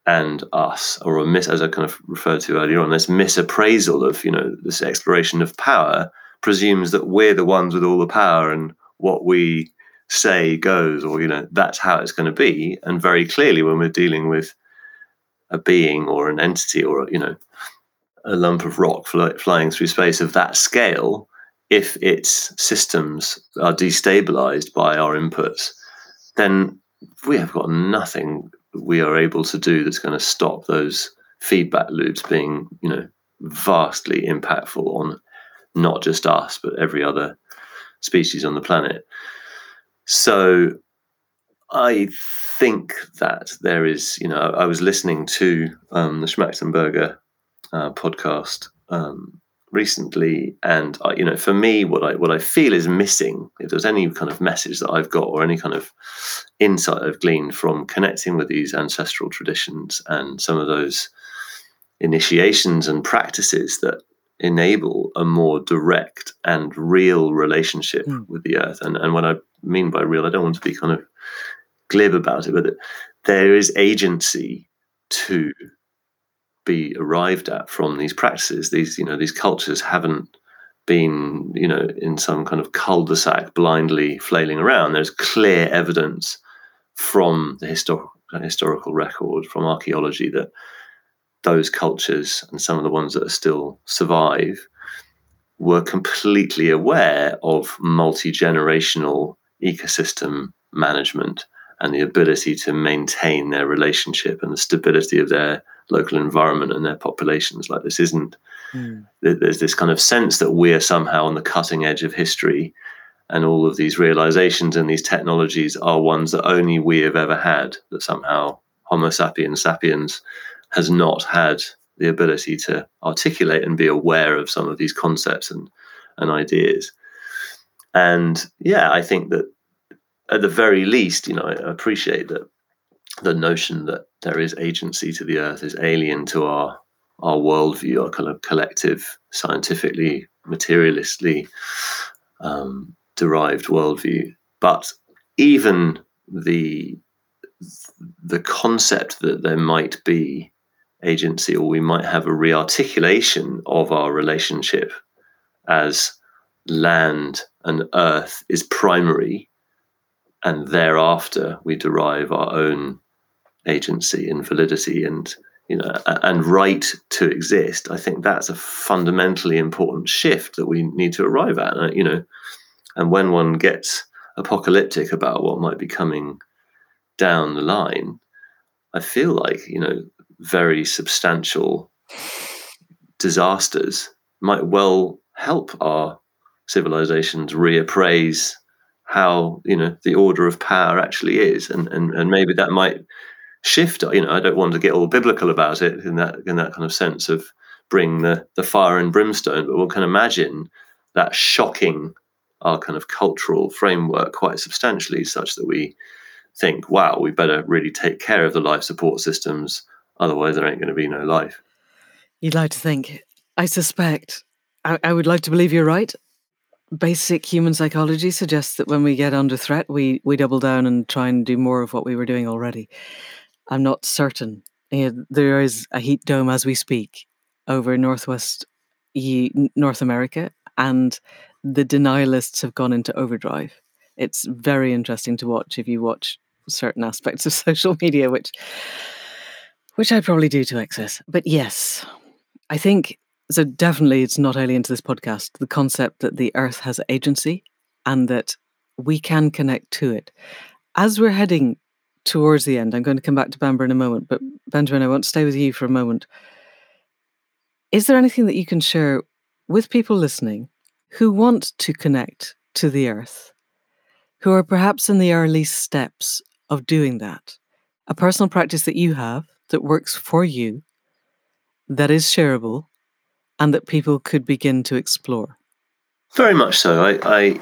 and us, or a miss, as I kind of referred to earlier on, this misappraisal of you know this exploration of power presumes that we're the ones with all the power and what we say goes, or you know, that's how it's going to be. And very clearly, when we're dealing with a being or an entity or you know, a lump of rock fly, flying through space of that scale, if its systems are destabilized by our inputs, then we have got nothing we are able to do that's going to stop those feedback loops being, you know, vastly impactful on not just us but every other species on the planet. So I think that there is, you know, I was listening to um, the Schmachtenberger uh, podcast um, recently, and I, you know, for me, what I what I feel is missing. If there's any kind of message that I've got, or any kind of insight I've gleaned from connecting with these ancestral traditions and some of those initiations and practices that enable a more direct and real relationship mm. with the earth. And and what I mean by real, I don't want to be kind of glib about it, but there is agency to be arrived at from these practices. These, you know, these cultures haven't been, you know, in some kind of cul-de-sac blindly flailing around. There's clear evidence from the historical historical record, from archaeology, that those cultures and some of the ones that are still survive were completely aware of multi-generational ecosystem management and the ability to maintain their relationship and the stability of their local environment and their populations. Like this isn't mm. there's this kind of sense that we're somehow on the cutting edge of history and all of these realizations and these technologies are ones that only we have ever had that somehow homo sapiens sapiens has not had the ability to articulate and be aware of some of these concepts and and ideas and yeah i think that at the very least you know i appreciate that the notion that there is agency to the earth is alien to our our worldview, our kind of collective, scientifically, materialistly um, derived worldview. But even the the concept that there might be agency, or we might have a rearticulation of our relationship as land and earth, is primary, and thereafter we derive our own agency and validity and you know and right to exist i think that's a fundamentally important shift that we need to arrive at. You know and when one gets apocalyptic about what might be coming down the line i feel like you know very substantial disasters might well help our civilizations reappraise how you know the order of power actually is. And and, and maybe that might shift. You know, I don't want to get all biblical about it in that in that kind of sense of bring the the fire and brimstone, but one can imagine that shocking our kind of cultural framework quite substantially, such that we think, wow, we better really take care of the life support systems, otherwise there ain't going to be no life. You'd like to think. I suspect. I, I would like to believe you're right. Basic human psychology suggests that when we get under threat, we we double down and try and do more of what we were doing already. I'm not certain. Know, there is a heat dome as we speak over northwest North America, and the denialists have gone into overdrive. It's very interesting to watch if you watch certain aspects of <laughs> social media, which which I probably do to excess. But yes, I think so. Definitely, it's not alien to this podcast. The concept that the Earth has agency and that we can connect to it. As we're heading towards the end. I'm going to come back to Bamber in a moment, but Benjamin, I want to stay with you for a moment. Is there anything that you can share with people listening who want to connect to the earth, who are perhaps in the early steps of doing that? A personal practice that you have that works for you, that is shareable, and that people could begin to explore? Very much so. I, I,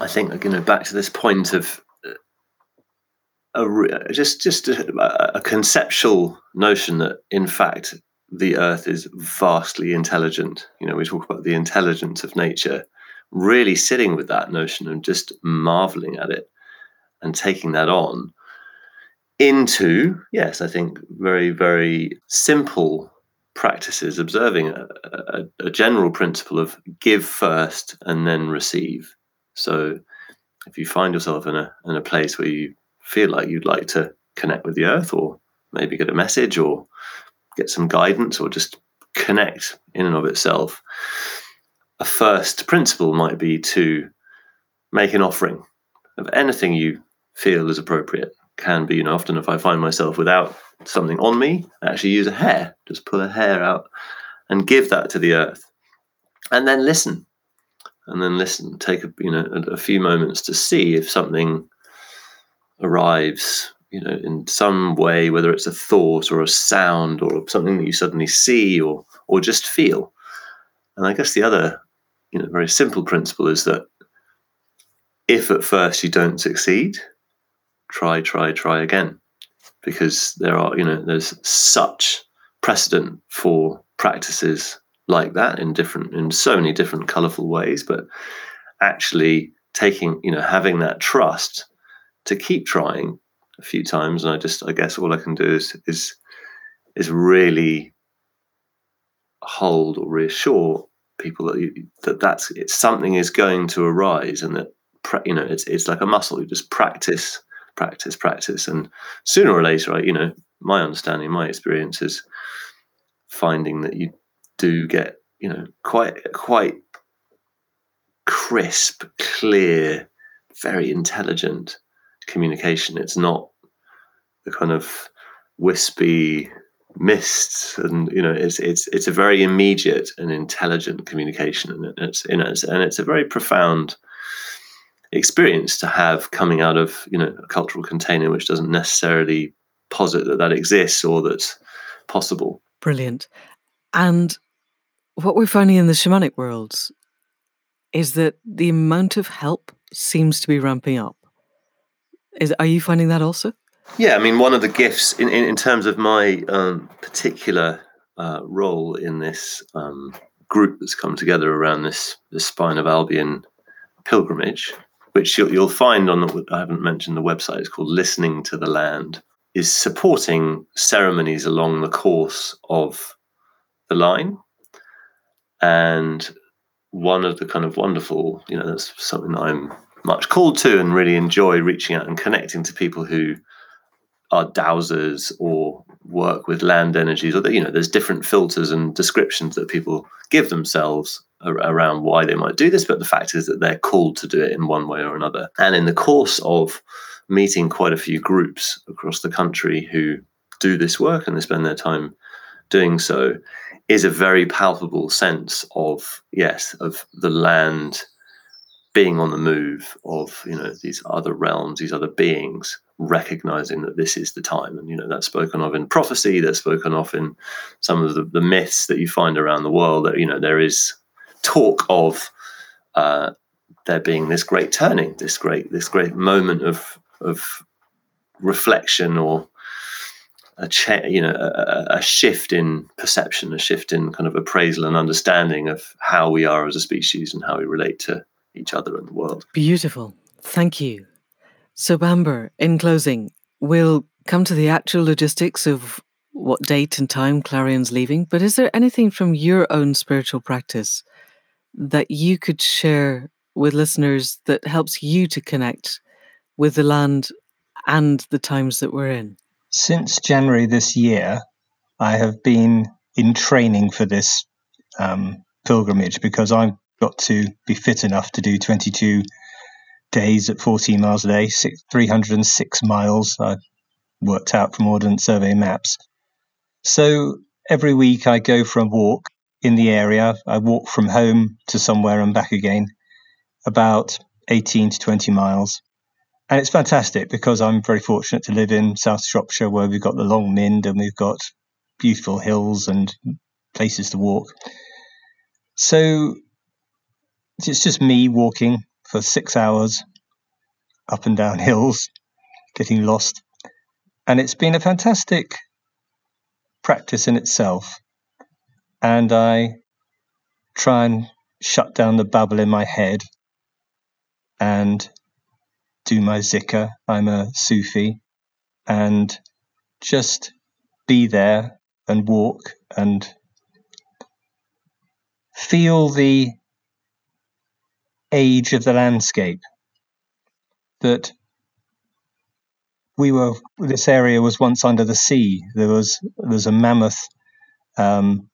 I think you know back to this point of a just just a, a conceptual notion that in fact the earth is vastly intelligent. You know we talk about the intelligence of nature really sitting with that notion and just marveling at it and taking that on into yes i think very very simple practices observing a, a, a general principle of give first and then receive. So if you find yourself in a in a place where you feel like you'd like to connect with the earth or maybe get a message or get some guidance or just connect in and of itself, a first principle might be to make an offering of anything you feel is appropriate. Can be, you know, often if I find myself without something on me, I actually use a hair, just pull a hair out and give that to the earth. And then listen. And then listen, take a, you know a, a few moments to see if something arrives you know in some way whether it's a thought or a sound or something that you suddenly see or or just feel. And i guess the other you know very simple principle is that if at first you don't succeed try try try again. Because there are you know there's such precedent for practices like that in different in so many different colorful ways. But actually taking you know having that trust to keep trying a few times, and I just I guess all I can do is is is really hold or reassure people that you, that that's it's something is going to arise, and that you know it's it's like a muscle. You just practice, practice, practice, and sooner or later, you know, my understanding, my experience is finding that you do get you know quite quite crisp, clear, very intelligent communication. It's not the kind of wispy mists and you know it's it's it's a very immediate and intelligent communication. And it's you know it's, and it's a very profound experience to have coming out of you know a cultural container which doesn't necessarily posit that that exists or that's possible. Brilliant. And what we're finding in the shamanic worlds is that the amount of help seems to be ramping up is are you finding that also yeah, I mean, one of the gifts in, in, in terms of my um, particular uh, role in this um, group that's come together around this, this Spine of Albion pilgrimage, which you'll, you'll find on the, I haven't mentioned the website, it's called Listening to the Land, is supporting ceremonies along the course of the line. And one of the kind of wonderful, you know, that's something that I'm much called to and really enjoy reaching out and connecting to people who are dowsers or work with land energies or you know there's different filters and descriptions that people give themselves around why they might do this but the fact is that they're called to do it in one way or another. And in the course of meeting quite a few groups across the country who do this work and they spend their time doing so is a very palpable sense of yes of the land being on the move of you know these other realms these other beings recognizing that this is the time. And you know that's spoken of in prophecy that's spoken of in some of the, the myths that you find around the world that you know there is talk of uh, there being this great turning this great this great moment of of reflection or a cha- you know a, a, shift in perception a shift in kind of appraisal and understanding of how we are as a species and how we relate to each other and the world. Beautiful. Thank you. So, Bamber, in closing, we'll come to the actual logistics of what date and time Clarion's leaving, but is there anything from your own spiritual practice that you could share with listeners that helps you to connect with the land and the times that we're in? Since January this year, I have been in training for this um, pilgrimage because I'm got to be fit enough to do 22 days at 14 miles a day, six, 306 miles. I worked out from Ordnance Survey maps. So every week I go for a walk in the area. I walk from home to somewhere and back again, about 18 to 20 miles. And it's fantastic because I'm very fortunate to live in South Shropshire where we've got the Long Mynd and we've got beautiful hills and places to walk. So it's just me walking for six hours up and down <laughs> hills, getting lost. And it's been a fantastic practice in itself. And I try and shut down the babble in my head and do my zikr. I'm a Sufi and just be there and walk and feel the age of the landscape that we were this area was once under the sea. There was there's a mammoth um,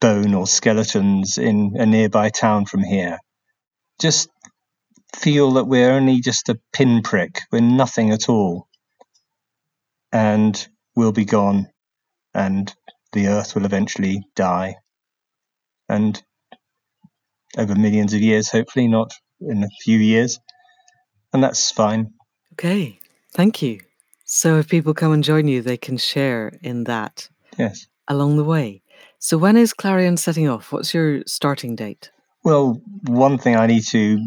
bone or skeletons in a nearby town from here. Just feel that we're only just a pinprick. We're nothing at all. And we'll be gone and the earth will eventually die. And over millions of years, hopefully, not in a few years. And that's fine. Okay, thank you. So if people come and join you, they can share in that. Yes. Along the way. So when is Clarion setting off? What's your starting date? Well, one thing I need to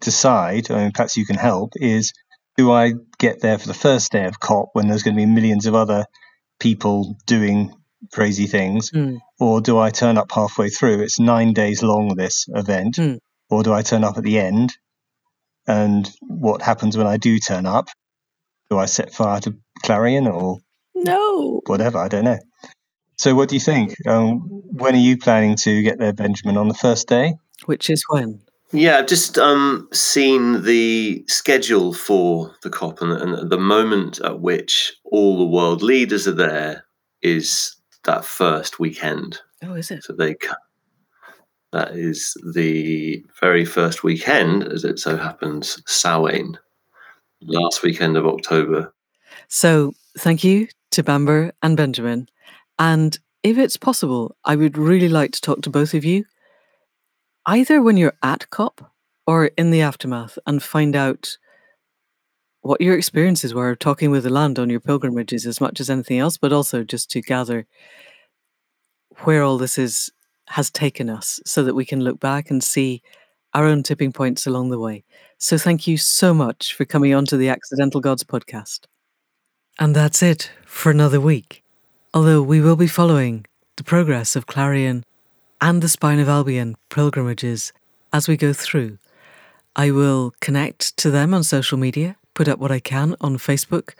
decide, I mean, perhaps you can help, is do I get there for the first day of COP when there's going to be millions of other people doing crazy things, mm. or do I turn up halfway through? It's nine days long, this event, mm. or do I turn up at the end? And what happens when I do turn up? Do I set fire to Clarion or no whatever? I don't know. So, what do you think? Um, when are you planning to get there, Benjamin? On the first day? Which is when? Yeah, I've just um, seen the schedule for the COP, and, and the moment at which all the world leaders are there is that first weekend. Oh, is it? So they that is the very first weekend, as it so happens, Samhain, last weekend of October. So thank you to Bamber and Benjamin. And if it's possible, I would really like to talk to both of you, either when you're at COP or in the aftermath, and find out what your experiences were talking with the land on your pilgrimages as much as anything else, but also just to gather where all this is has taken us so that we can look back and see our own tipping points along the way. So thank you so much for coming on to the Accidental Gods podcast. And that's it for another week. Although we will be following the progress of Clarion and the Spine of Albion pilgrimages as we go through. I will connect to them on social media, put up what I can on Facebook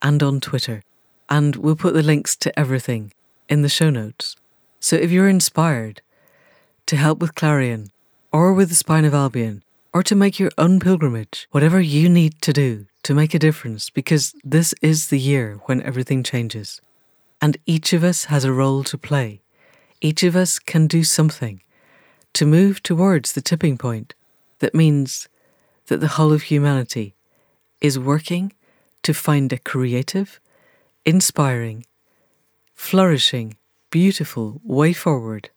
and on Twitter, and we'll put the links to everything in the show notes. So if you're inspired to help with Clarion or with the Spine of Albion or to make your own pilgrimage, whatever you need to do to make a difference, because this is the year when everything changes. And each of us has a role to play. Each of us can do something to move towards the tipping point that means that the whole of humanity is working to find a creative, inspiring, flourishing, beautiful way forward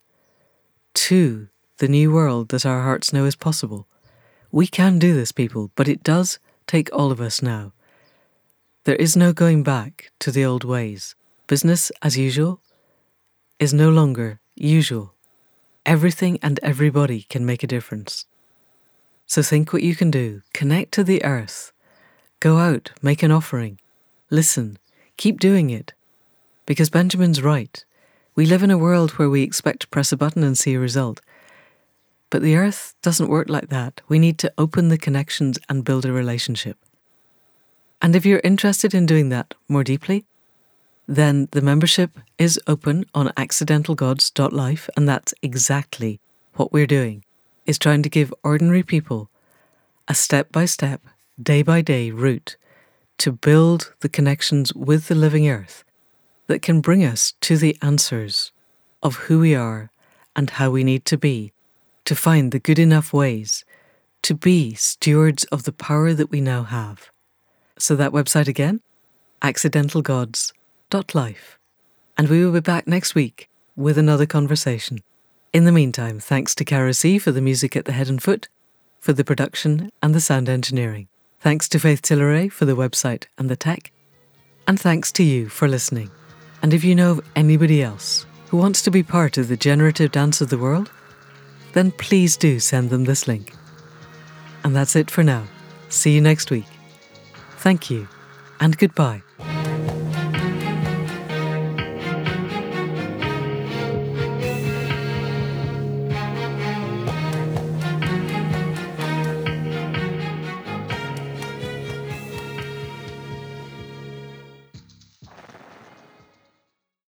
to the new world that our hearts know is possible. We can do this, people, but it does take all of us now. There is no going back to the old ways. Business as usual is no longer usual. Everything and everybody can make a difference. So think what you can do. Connect to the earth. Go out, make an offering. Listen. Keep doing it. Because Benjamin's right. We live in a world where we expect to press a button and see a result. But the earth doesn't work like that. We need to open the connections and build a relationship. And if you're interested in doing that more deeply, then the membership is open on accidentalgods.life, and that's exactly what we're doing, is trying to give ordinary people a step-by-step, day-by-day route to build the connections with the living earth that can bring us to the answers of who we are and how we need to be to find the good enough ways to be stewards of the power that we now have. So, that website again, accidentalgods.life. And we will be back next week with another conversation. In the meantime, thanks to Caro C for the music at the head and foot, for the production and the sound engineering. Thanks to Faith Tilleray for the website and the tech. And thanks to you for listening. And if you know of anybody else who wants to be part of the generative dance of the world, then please do send them this link. And that's it for now. See you next week. Thank you, and goodbye.